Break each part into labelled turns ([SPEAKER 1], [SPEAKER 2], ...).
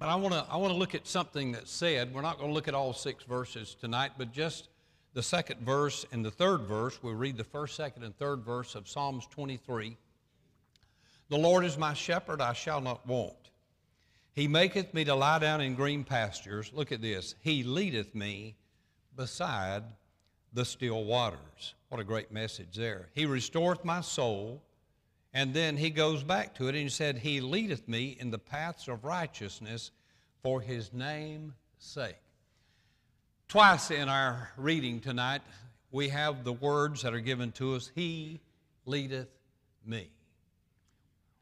[SPEAKER 1] But I want to I want to look at something that's said. We're not going to look at all six verses tonight, but just the second verse and the third verse. We'll read the first, second, and third verse of Psalms 23. The Lord is my shepherd; I shall not want. He maketh me to lie down in green pastures. Look at this. He leadeth me beside the still waters. What a great message there. He restoreth my soul. And then he goes back to it and he said, He leadeth me in the paths of righteousness for his name's sake. Twice in our reading tonight, we have the words that are given to us He leadeth me.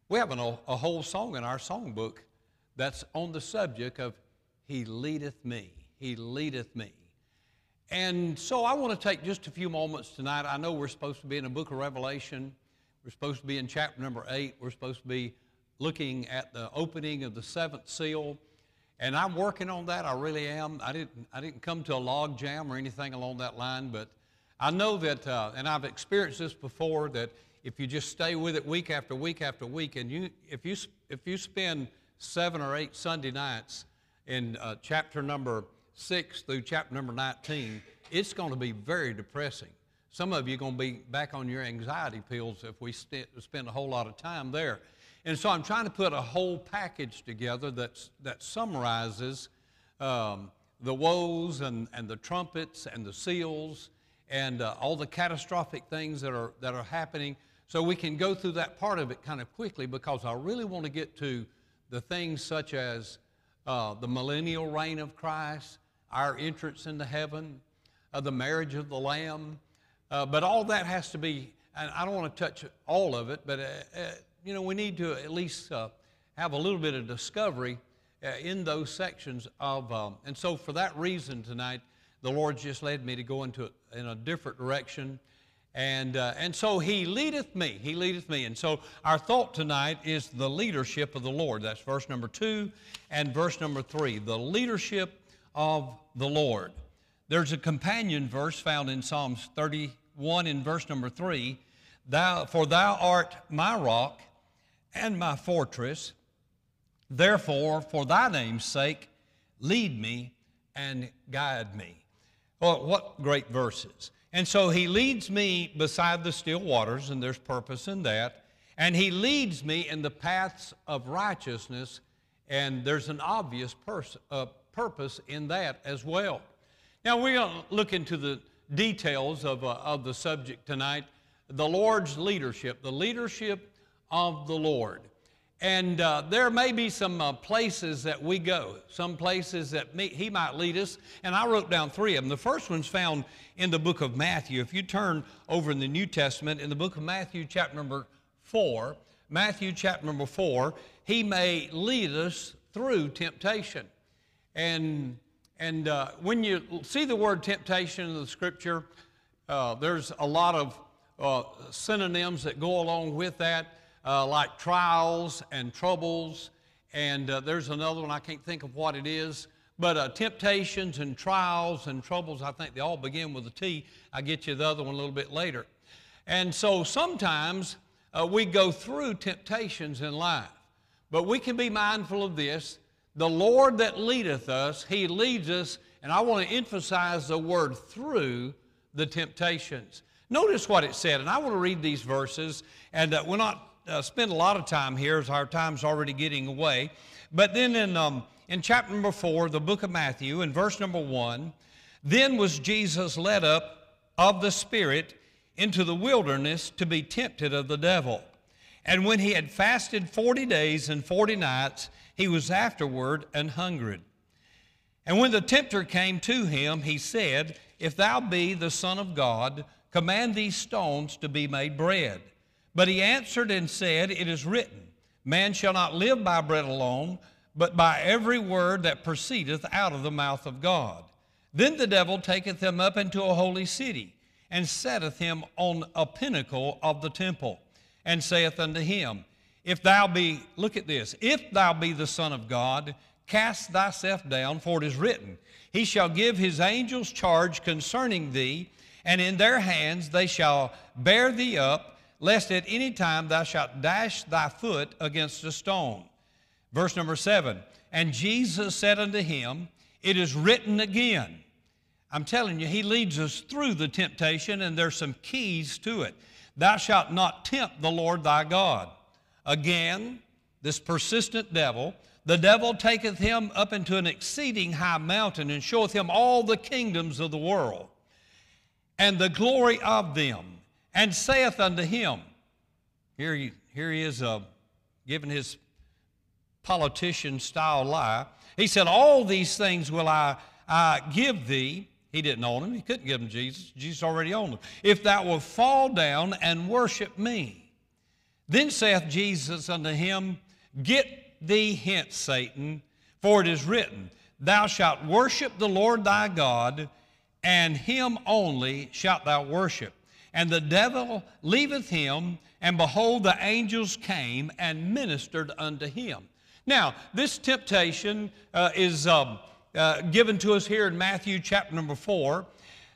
[SPEAKER 1] We have an, a whole song in our songbook that's on the subject of He leadeth me. He leadeth me. And so I want to take just a few moments tonight. I know we're supposed to be in a book of Revelation. We're supposed to be in chapter number eight. We're supposed to be looking at the opening of the seventh seal. And I'm working on that. I really am. I didn't, I didn't come to a log jam or anything along that line, but I know that, uh, and I've experienced this before, that if you just stay with it week after week after week, and you, if, you, if you spend seven or eight Sunday nights in uh, chapter number six through chapter number 19, it's going to be very depressing. Some of you are going to be back on your anxiety pills if we st- spend a whole lot of time there. And so I'm trying to put a whole package together that's, that summarizes um, the woes and, and the trumpets and the seals and uh, all the catastrophic things that are, that are happening. So we can go through that part of it kind of quickly because I really want to get to the things such as uh, the millennial reign of Christ, our entrance into heaven, uh, the marriage of the Lamb, uh, but all that has to be, and I don't want to touch all of it, but uh, uh, you know, we need to at least uh, have a little bit of discovery uh, in those sections of, um, and so for that reason tonight, the Lord just led me to go into in a different direction. And, uh, and so he leadeth me. He leadeth me. And so our thought tonight is the leadership of the Lord. That's verse number two and verse number three. The leadership of the Lord. There's a companion verse found in Psalms 31 in verse number 3 thou, For thou art my rock and my fortress. Therefore, for thy name's sake, lead me and guide me. Well, what great verses. And so he leads me beside the still waters, and there's purpose in that. And he leads me in the paths of righteousness, and there's an obvious pers- uh, purpose in that as well. Now, we're going to look into the details of, uh, of the subject tonight the Lord's leadership, the leadership of the Lord. And uh, there may be some uh, places that we go, some places that me, He might lead us. And I wrote down three of them. The first one's found in the book of Matthew. If you turn over in the New Testament, in the book of Matthew, chapter number four, Matthew, chapter number four, He may lead us through temptation. And and uh, when you see the word temptation in the scripture, uh, there's a lot of uh, synonyms that go along with that, uh, like trials and troubles. And uh, there's another one, I can't think of what it is. But uh, temptations and trials and troubles, I think they all begin with a T. I'll get you the other one a little bit later. And so sometimes we go through temptations in life. But we can be mindful of this the Lord that leadeth us, He leads us, and I want to emphasize the word through the temptations. Notice what it said, and I want to read these verses, and uh, we'll not uh, spend a lot of time here as our time's already getting away. But then in, um, in chapter number four, the book of Matthew, in verse number one, then was Jesus led up of the Spirit into the wilderness to be tempted of the devil. And when he had fasted 40 days and 40 nights, he was afterward an hungered. And when the tempter came to him, he said, If thou be the Son of God, command these stones to be made bread. But he answered and said, It is written, Man shall not live by bread alone, but by every word that proceedeth out of the mouth of God. Then the devil taketh him up into a holy city, and setteth him on a pinnacle of the temple, and saith unto him, If thou be, look at this, if thou be the Son of God, cast thyself down, for it is written, He shall give his angels charge concerning thee, and in their hands they shall bear thee up, lest at any time thou shalt dash thy foot against a stone. Verse number seven, and Jesus said unto him, It is written again. I'm telling you, he leads us through the temptation, and there's some keys to it. Thou shalt not tempt the Lord thy God. Again, this persistent devil, the devil taketh him up into an exceeding high mountain and showeth him all the kingdoms of the world and the glory of them, and saith unto him, here he, here he is uh, giving his politician style lie. He said, All these things will I, I give thee. He didn't own them. He couldn't give them Jesus. Jesus already owned them. If thou wilt fall down and worship me. Then saith Jesus unto him, Get thee hence, Satan, for it is written, Thou shalt worship the Lord thy God, and him only shalt thou worship. And the devil leaveth him, and behold, the angels came and ministered unto him. Now, this temptation uh, is um, uh, given to us here in Matthew chapter number four.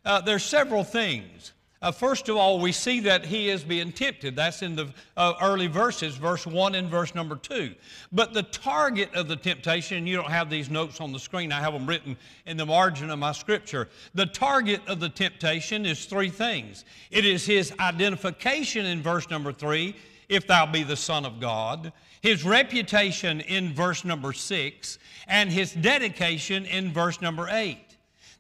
[SPEAKER 1] Uh, there's several things. Uh, first of all, we see that he is being tempted. That's in the uh, early verses, verse 1 and verse number 2. But the target of the temptation, you don't have these notes on the screen, I have them written in the margin of my scripture. The target of the temptation is three things it is his identification in verse number 3 if thou be the Son of God, his reputation in verse number six, and his dedication in verse number eight.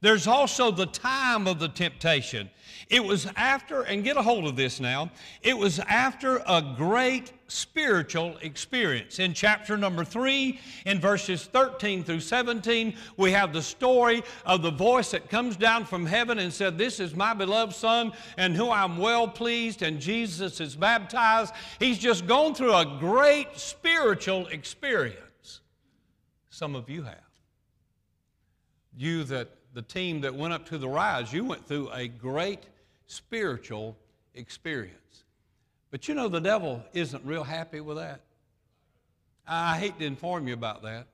[SPEAKER 1] There's also the time of the temptation. It was after, and get a hold of this now, it was after a great spiritual experience. In chapter number three, in verses 13 through 17, we have the story of the voice that comes down from heaven and said, This is my beloved Son, and who I'm well pleased, and Jesus is baptized. He's just gone through a great spiritual experience. Some of you have. You that the team that went up to the rise, you went through a great spiritual experience. But you know, the devil isn't real happy with that. I hate to inform you about that.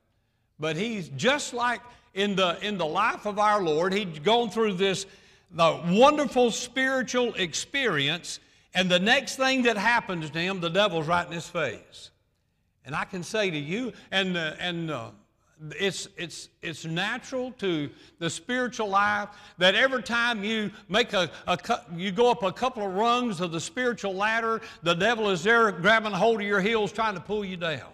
[SPEAKER 1] But he's just like in the, in the life of our Lord, he'd gone through this the wonderful spiritual experience, and the next thing that happens to him, the devil's right in his face. And I can say to you, and, uh, and uh, it's, it's, it's natural to the spiritual life that every time you make a, a, you go up a couple of rungs of the spiritual ladder, the devil is there grabbing hold of your heels trying to pull you down.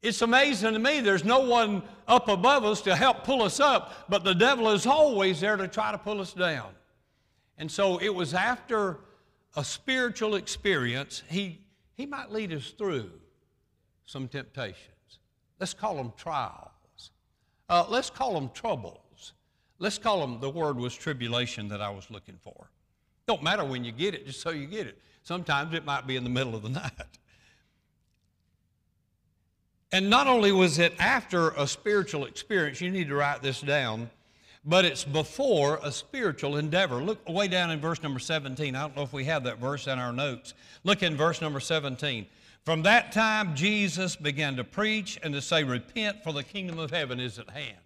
[SPEAKER 1] It's amazing to me there's no one up above us to help pull us up, but the devil is always there to try to pull us down. And so it was after a spiritual experience, he, he might lead us through some temptation. Let's call them trials. Uh, let's call them troubles. Let's call them, the word was tribulation that I was looking for. Don't matter when you get it, just so you get it. Sometimes it might be in the middle of the night. And not only was it after a spiritual experience, you need to write this down, but it's before a spiritual endeavor. Look way down in verse number 17. I don't know if we have that verse in our notes. Look in verse number 17. From that time, Jesus began to preach and to say, Repent, for the kingdom of heaven is at hand.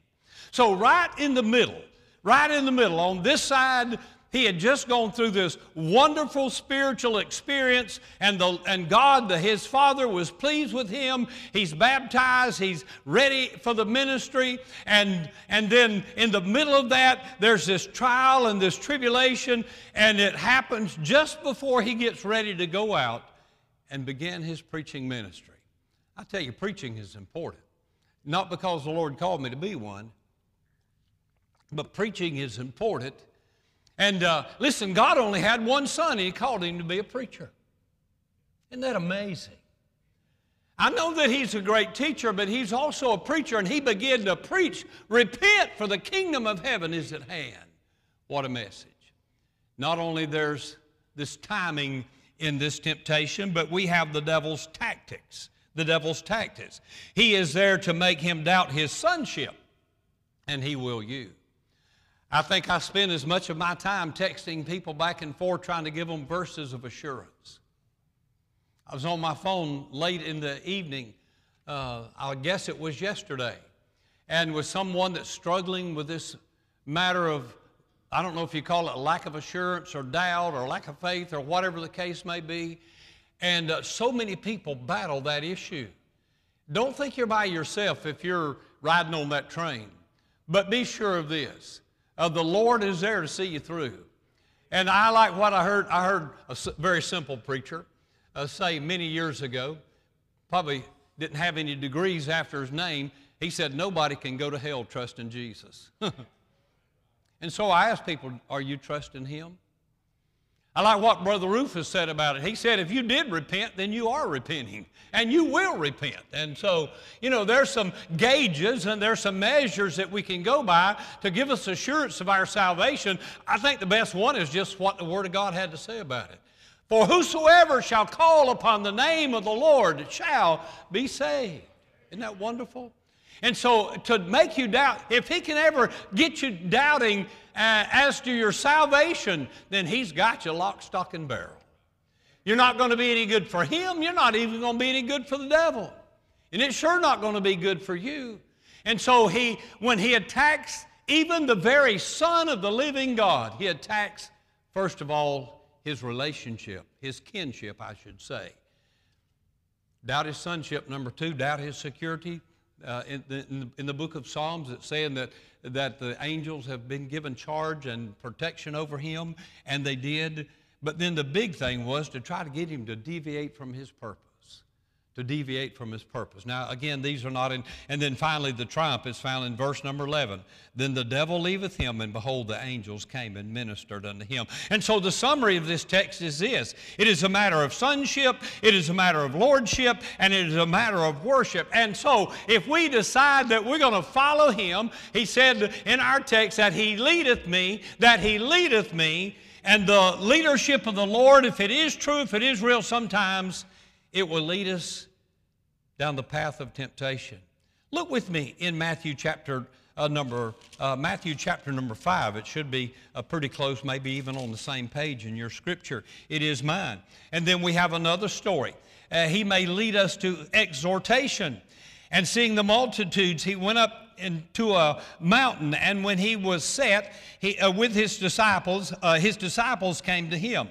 [SPEAKER 1] So, right in the middle, right in the middle, on this side, he had just gone through this wonderful spiritual experience, and, the, and God, the, his Father, was pleased with him. He's baptized, he's ready for the ministry, and, and then in the middle of that, there's this trial and this tribulation, and it happens just before he gets ready to go out and began his preaching ministry. I tell you, preaching is important. Not because the Lord called me to be one, but preaching is important. And uh, listen, God only had one son, and He called him to be a preacher. Isn't that amazing? I know that he's a great teacher, but he's also a preacher, and he began to preach, Repent, for the kingdom of heaven is at hand. What a message. Not only there's this timing in this temptation, but we have the devil's tactics. the devil's tactics. He is there to make him doubt his sonship, and he will you. I think I spend as much of my time texting people back and forth trying to give them verses of assurance. I was on my phone late in the evening, uh, I guess it was yesterday, and with someone that's struggling with this matter of, I don't know if you call it lack of assurance or doubt or lack of faith or whatever the case may be. And uh, so many people battle that issue. Don't think you're by yourself if you're riding on that train, but be sure of this uh, the Lord is there to see you through. And I like what I heard. I heard a very simple preacher uh, say many years ago, probably didn't have any degrees after his name. He said, Nobody can go to hell trusting Jesus. and so I asked people, Are you trusting him? I like what Brother Rufus said about it. He said, if you did repent, then you are repenting, and you will repent. And so, you know, there's some gauges and there's some measures that we can go by to give us assurance of our salvation. I think the best one is just what the Word of God had to say about it. For whosoever shall call upon the name of the Lord shall be saved. Isn't that wonderful? And so, to make you doubt, if He can ever get you doubting uh, as to your salvation, then He's got you lock, stock, and barrel. You're not going to be any good for Him. You're not even going to be any good for the devil. And it's sure not going to be good for you. And so he, when he attacks even the very Son of the living God, he attacks, first of all, his relationship, his kinship, I should say. Doubt his sonship. Number two, doubt his security. Uh, in, the, in, the, in, the, book of Psalms, it's saying that, that the angels have been given charge and protection over him, and they did. But then the big thing was to try to get him to deviate from his purpose to deviate from his purpose. Now, again, these are not in, and then finally the triumph is found in verse number 11. Then the devil leaveth him, and behold, the angels came and ministered unto him. And so the summary of this text is this it is a matter of sonship, it is a matter of lordship, and it is a matter of worship. And so if we decide that we're going to follow him, he said in our text that he leadeth me, that he leadeth me, and the leadership of the Lord, if it is true, if it is real, sometimes it will lead us down the path of temptation. Look with me in Matthew chapter uh, number uh, Matthew chapter number five. It should be uh, pretty close, maybe even on the same page in your scripture. It is mine. And then we have another story. Uh, he may lead us to exhortation. And seeing the multitudes, he went up into a mountain, and when he was set he, uh, with his disciples, uh, his disciples came to him.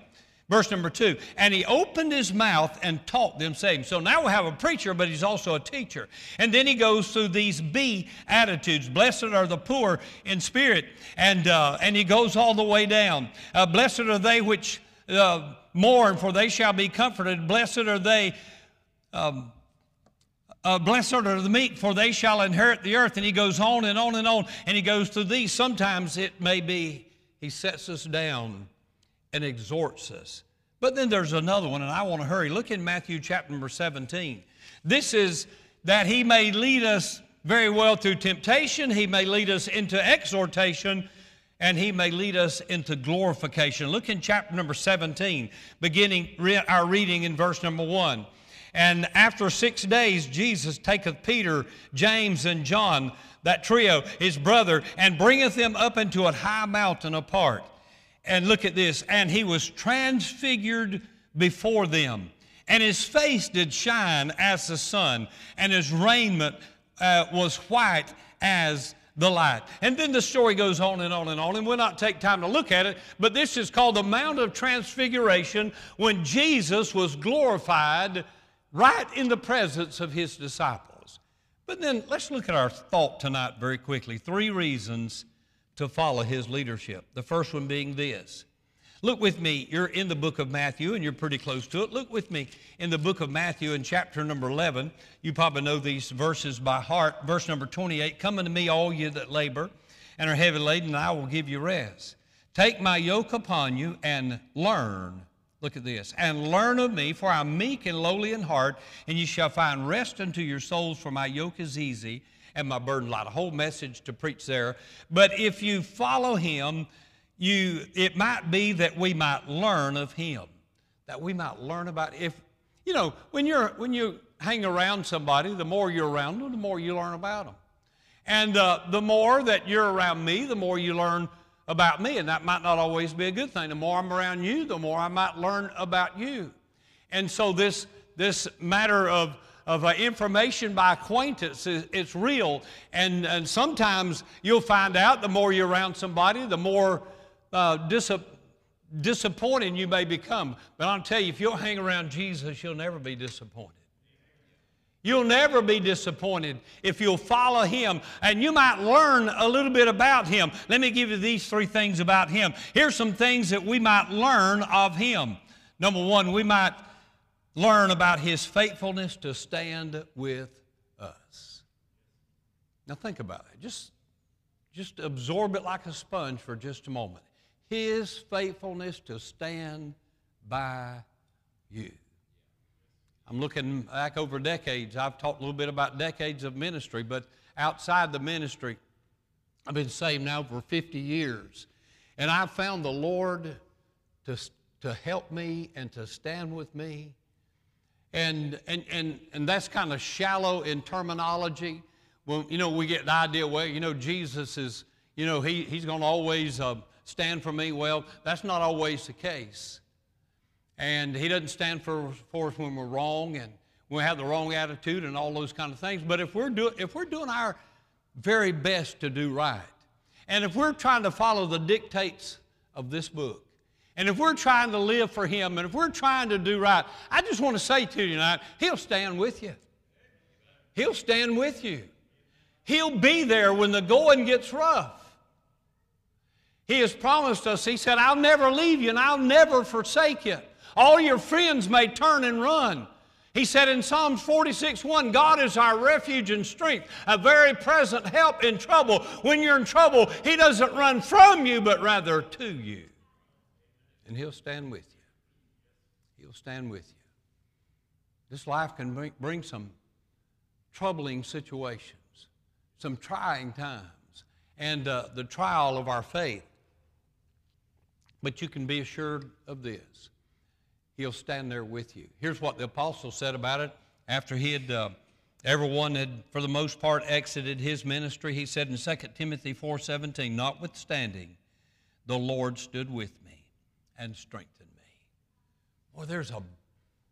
[SPEAKER 1] Verse number two, and he opened his mouth and taught them, saying, So now we have a preacher, but he's also a teacher. And then he goes through these B attitudes. Blessed are the poor in spirit. And, uh, and he goes all the way down. Uh, blessed are they which uh, mourn, for they shall be comforted. Blessed are they. Um, uh, blessed are the meek, for they shall inherit the earth. And he goes on and on and on, and he goes through these. Sometimes it may be he sets us down and exhorts us. But then there's another one, and I want to hurry. Look in Matthew chapter number 17. This is that he may lead us very well through temptation, he may lead us into exhortation, and he may lead us into glorification. Look in chapter number 17, beginning our reading in verse number 1. And after six days, Jesus taketh Peter, James, and John, that trio, his brother, and bringeth them up into a high mountain apart and look at this. And he was transfigured before them. And his face did shine as the sun, and his raiment uh, was white as the light. And then the story goes on and on and on, and we'll not take time to look at it, but this is called the Mount of Transfiguration when Jesus was glorified right in the presence of his disciples. But then let's look at our thought tonight very quickly. Three reasons to follow his leadership. The first one being this. Look with me, you're in the book of Matthew and you're pretty close to it. Look with me in the book of Matthew in chapter number 11. You probably know these verses by heart. Verse number 28 Come unto me, all you that labor and are heavy laden, and I will give you rest. Take my yoke upon you and learn. Look at this. And learn of me, for I'm meek and lowly in heart, and you shall find rest unto your souls, for my yoke is easy and my burden light. A whole message to preach there. But if you follow him, you it might be that we might learn of him. That we might learn about if you know, when you're when you hang around somebody, the more you're around them, the more you learn about them. And uh, the more that you're around me, the more you learn about me. And that might not always be a good thing. The more I'm around you, the more I might learn about you. And so this, this matter of, of uh, information by acquaintance it's real. And, and sometimes you'll find out the more you're around somebody, the more uh, you may become. But I'll tell you, if you'll hang around Jesus, you'll never be disappointed. You'll never be disappointed if you'll follow Him, and you might learn a little bit about Him. Let me give you these three things about Him. Here's some things that we might learn of Him. Number one, we might learn about His faithfulness to stand with us. Now, think about it. Just, just absorb it like a sponge for just a moment. His faithfulness to stand by you. I'm looking back over decades. I've talked a little bit about decades of ministry, but outside the ministry, I've been saved now for 50 years. And I've found the Lord to, to help me and to stand with me. And, and, and, and that's kind of shallow in terminology. Well, you know, we get the idea, well, you know, Jesus is, you know, he, he's going to always uh, stand for me. Well, that's not always the case. And He doesn't stand for, for us when we're wrong and we have the wrong attitude and all those kind of things. But if we're, do, if we're doing our very best to do right, and if we're trying to follow the dictates of this book, and if we're trying to live for Him, and if we're trying to do right, I just want to say to you tonight, He'll stand with you. He'll stand with you. He'll be there when the going gets rough. He has promised us, He said, I'll never leave you and I'll never forsake you. All your friends may turn and run. He said in Psalms 46 1, God is our refuge and strength, a very present help in trouble. When you're in trouble, He doesn't run from you, but rather to you. And He'll stand with you. He'll stand with you. This life can bring, some troubling situations, some trying times, and uh, the trial of our faith. But you can be assured of this He'll stand there with you. Here's what the apostle said about it after he had, uh, everyone had, for the most part, exited his ministry. He said in 2 Timothy 4.17, Notwithstanding, the Lord stood with me and strengthen me. Boy, there's a,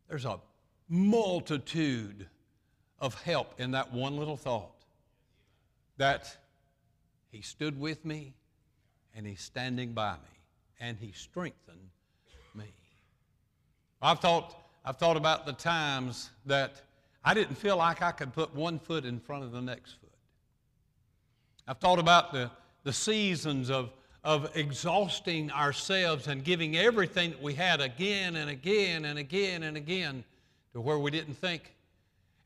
[SPEAKER 1] there's a multitude of help in that one little thought that he stood with me and he's standing by me and he strengthened me. I've thought, I've thought about the times that I didn't feel like I could put one foot in front of the next foot. I've thought about the, the seasons of, of exhausting ourselves and giving everything that we had again and again and again and again to where we didn't think.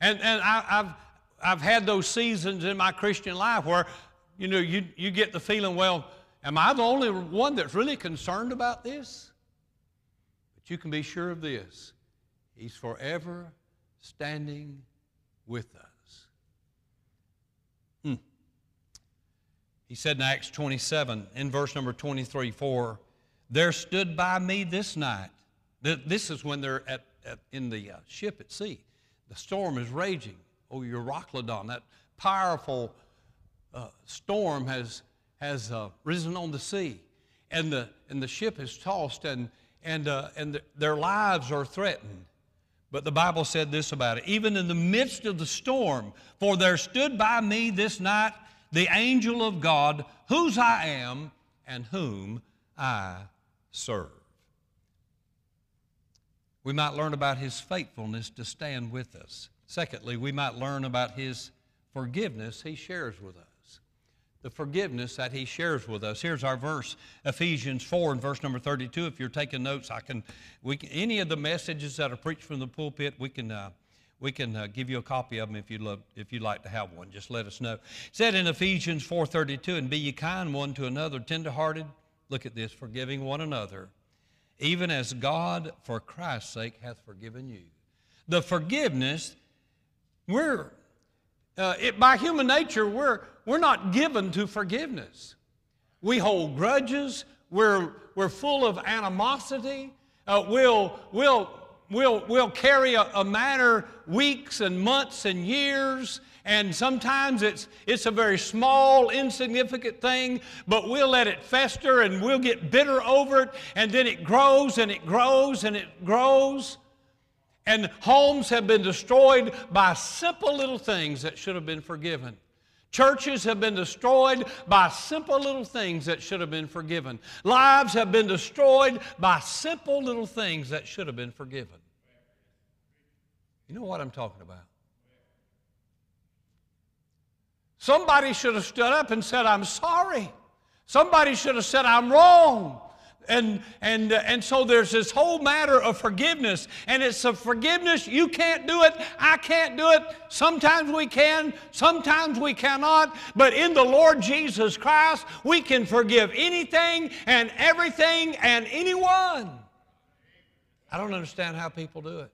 [SPEAKER 1] And, and I, have I've had those seasons in my Christian life where, you know, you, you get the feeling, well, am I the only one that's really concerned about this? But you can be sure of this He's forever standing with us. He said in Acts 27, in verse number 23, 4, there stood by me this night. This is when they're at, at in the uh, ship at sea. The storm is raging. Oh, Euroclydon, that powerful uh, storm has, has uh, risen on the sea. And the, and the ship is tossed, and, and, uh, and their lives are threatened. But the Bible said this about it even in the midst of the storm, for there stood by me this night the angel of God, whose I am and whom I serve. We might learn about his faithfulness to stand with us. Secondly, we might learn about his forgiveness he shares with us the forgiveness that he shares with us. Here's our verse, Ephesians 4 and verse number 32. If you're taking notes, I can, we can any of the messages that are preached from the pulpit, we can, uh, we can uh, give you a copy of them if you'd, love, if you'd like to have one. Just let us know. It said in Ephesians 4.32, And be ye kind one to another, tenderhearted, look at this, forgiving one another, even as God for Christ's sake hath forgiven you. The forgiveness, we're, uh, it, by human nature, we're, we're not given to forgiveness. We hold grudges. We're, we're full of animosity. Uh, we'll, we'll, we'll, we'll carry a, a matter weeks and months and years, and sometimes it's, it's a very small, insignificant thing, but we'll let it fester and we'll get bitter over it, and then it grows and it grows and it grows. And homes have been destroyed by simple little things that should have been forgiven. Churches have been destroyed by simple little things that should have been forgiven. Lives have been destroyed by simple little things that should have been forgiven. You know what I'm talking about? Somebody should have stood up and said, I'm sorry. Somebody should have said, I'm wrong. And, and, uh, and so there's this whole matter of forgiveness. And it's a forgiveness. You can't do it. I can't do it. Sometimes we can, sometimes we cannot. But in the Lord Jesus Christ, we can forgive anything and everything and anyone. I don't understand how people do it.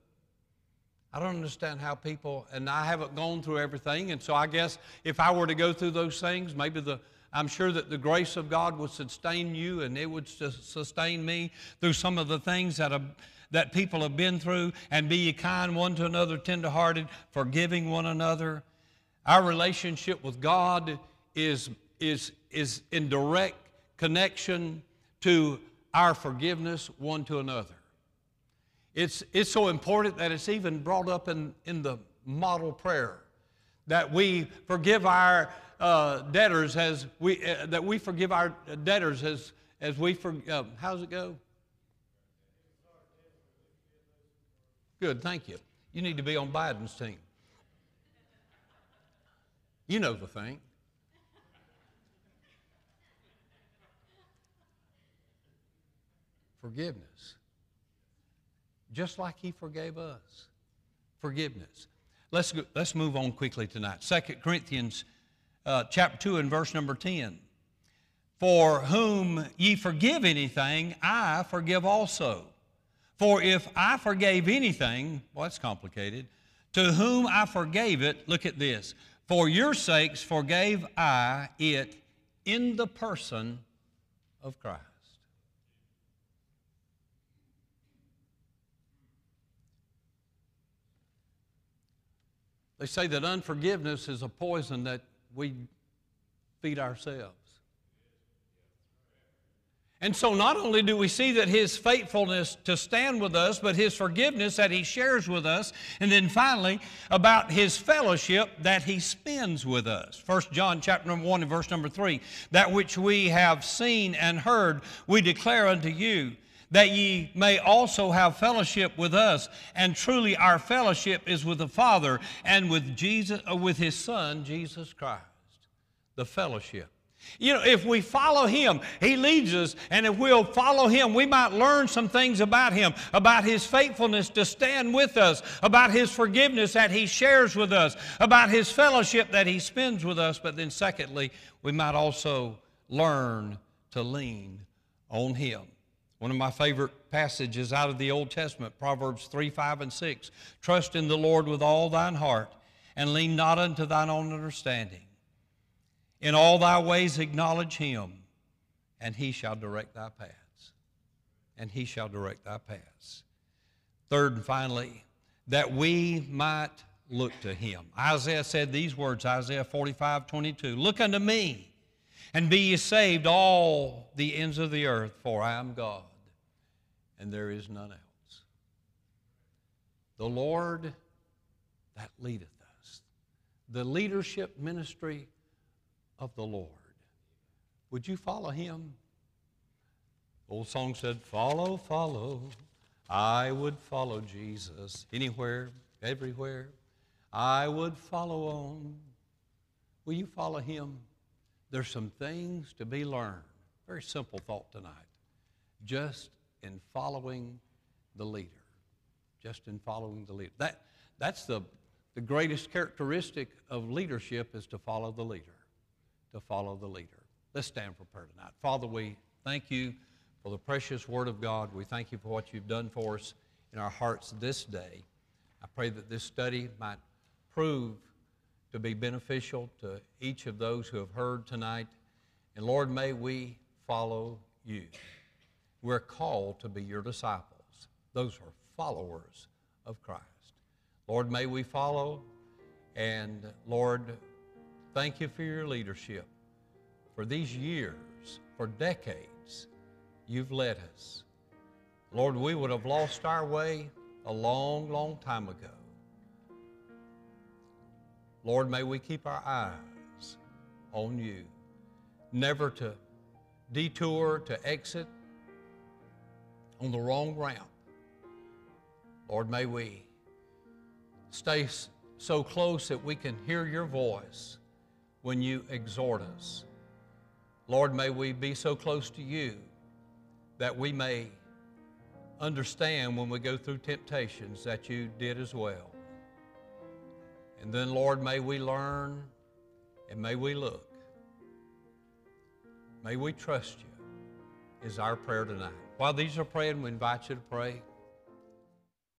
[SPEAKER 1] I don't understand how people, and I haven't gone through everything. And so I guess if I were to go through those things, maybe the I'm sure that the grace of God would sustain you and it would sustain me through some of the things that, have, that people have been through and be ye kind one to another, tenderhearted, forgiving one another. Our relationship with God is, is, is in direct connection to our forgiveness one to another. It's, it's so important that it's even brought up in, in the model prayer that we forgive our uh, debtors as we, uh, that we forgive our debtors as, as we forgive. Uh, how's it go? Good, thank you. You need to be on Biden's team. You know the thing. Forgiveness. Just like he forgave us. Forgiveness. Let's, go, let's move on quickly tonight. 2 Corinthians uh, chapter 2 and verse number 10. For whom ye forgive anything, I forgive also. For if I forgave anything, well, that's complicated, to whom I forgave it, look at this, for your sakes forgave I it in the person of Christ. They say that unforgiveness is a poison that we feed ourselves. And so, not only do we see that His faithfulness to stand with us, but His forgiveness that He shares with us, and then finally, about His fellowship that He spends with us. 1 John chapter number 1 and verse number 3 That which we have seen and heard, we declare unto you, that ye may also have fellowship with us. And truly, our fellowship is with the Father and with Jesus, uh, with His Son, Jesus Christ. The fellowship. You know, if we follow Him, He leads us, and if we'll follow Him, we might learn some things about Him, about His faithfulness to stand with us, about His forgiveness that He shares with us, about His fellowship that He spends with us. But then, secondly, we might also learn to lean on Him. One of my favorite passages out of the Old Testament, Proverbs 3, 5, and 6. Trust in the Lord with all thine heart, and lean not unto thine own understanding. In all thy ways acknowledge him, and he shall direct thy paths. And he shall direct thy paths. Third and finally, that we might look to him. Isaiah said these words, Isaiah 45, 22. Look unto me, and be ye saved, all the ends of the earth, for I am God, and there is none else. The Lord that leadeth us. The leadership ministry of the Lord. Would you follow him? Old song said, Follow, follow. I would follow Jesus anywhere, everywhere. I would follow on. Will you follow him? There's some things to be learned. Very simple thought tonight. Just in following the leader. Just in following the leader. That, that's the, the greatest characteristic of leadership is to follow the leader to follow the leader. Let's stand for prayer tonight. Father, we thank you for the precious Word of God. We thank you for what you've done for us in our hearts this day. I pray that this study might prove to be beneficial to each of those who have heard tonight. And Lord, may we follow you. We're called to be your disciples. Those are followers of Christ. Lord, may we follow. And Lord, thank you for your leadership. For these years, for decades, you've led us. Lord, we would have lost our way a long, long time ago. Lord, may we keep our eyes on you, never to detour, to exit on the wrong ramp. Lord, may we stay so close that we can hear your voice when you exhort us. Lord, may we be so close to you that we may understand when we go through temptations that you did as well. And then, Lord, may we learn and may we look. May we trust you, is our prayer tonight. While these are praying, we invite you to pray.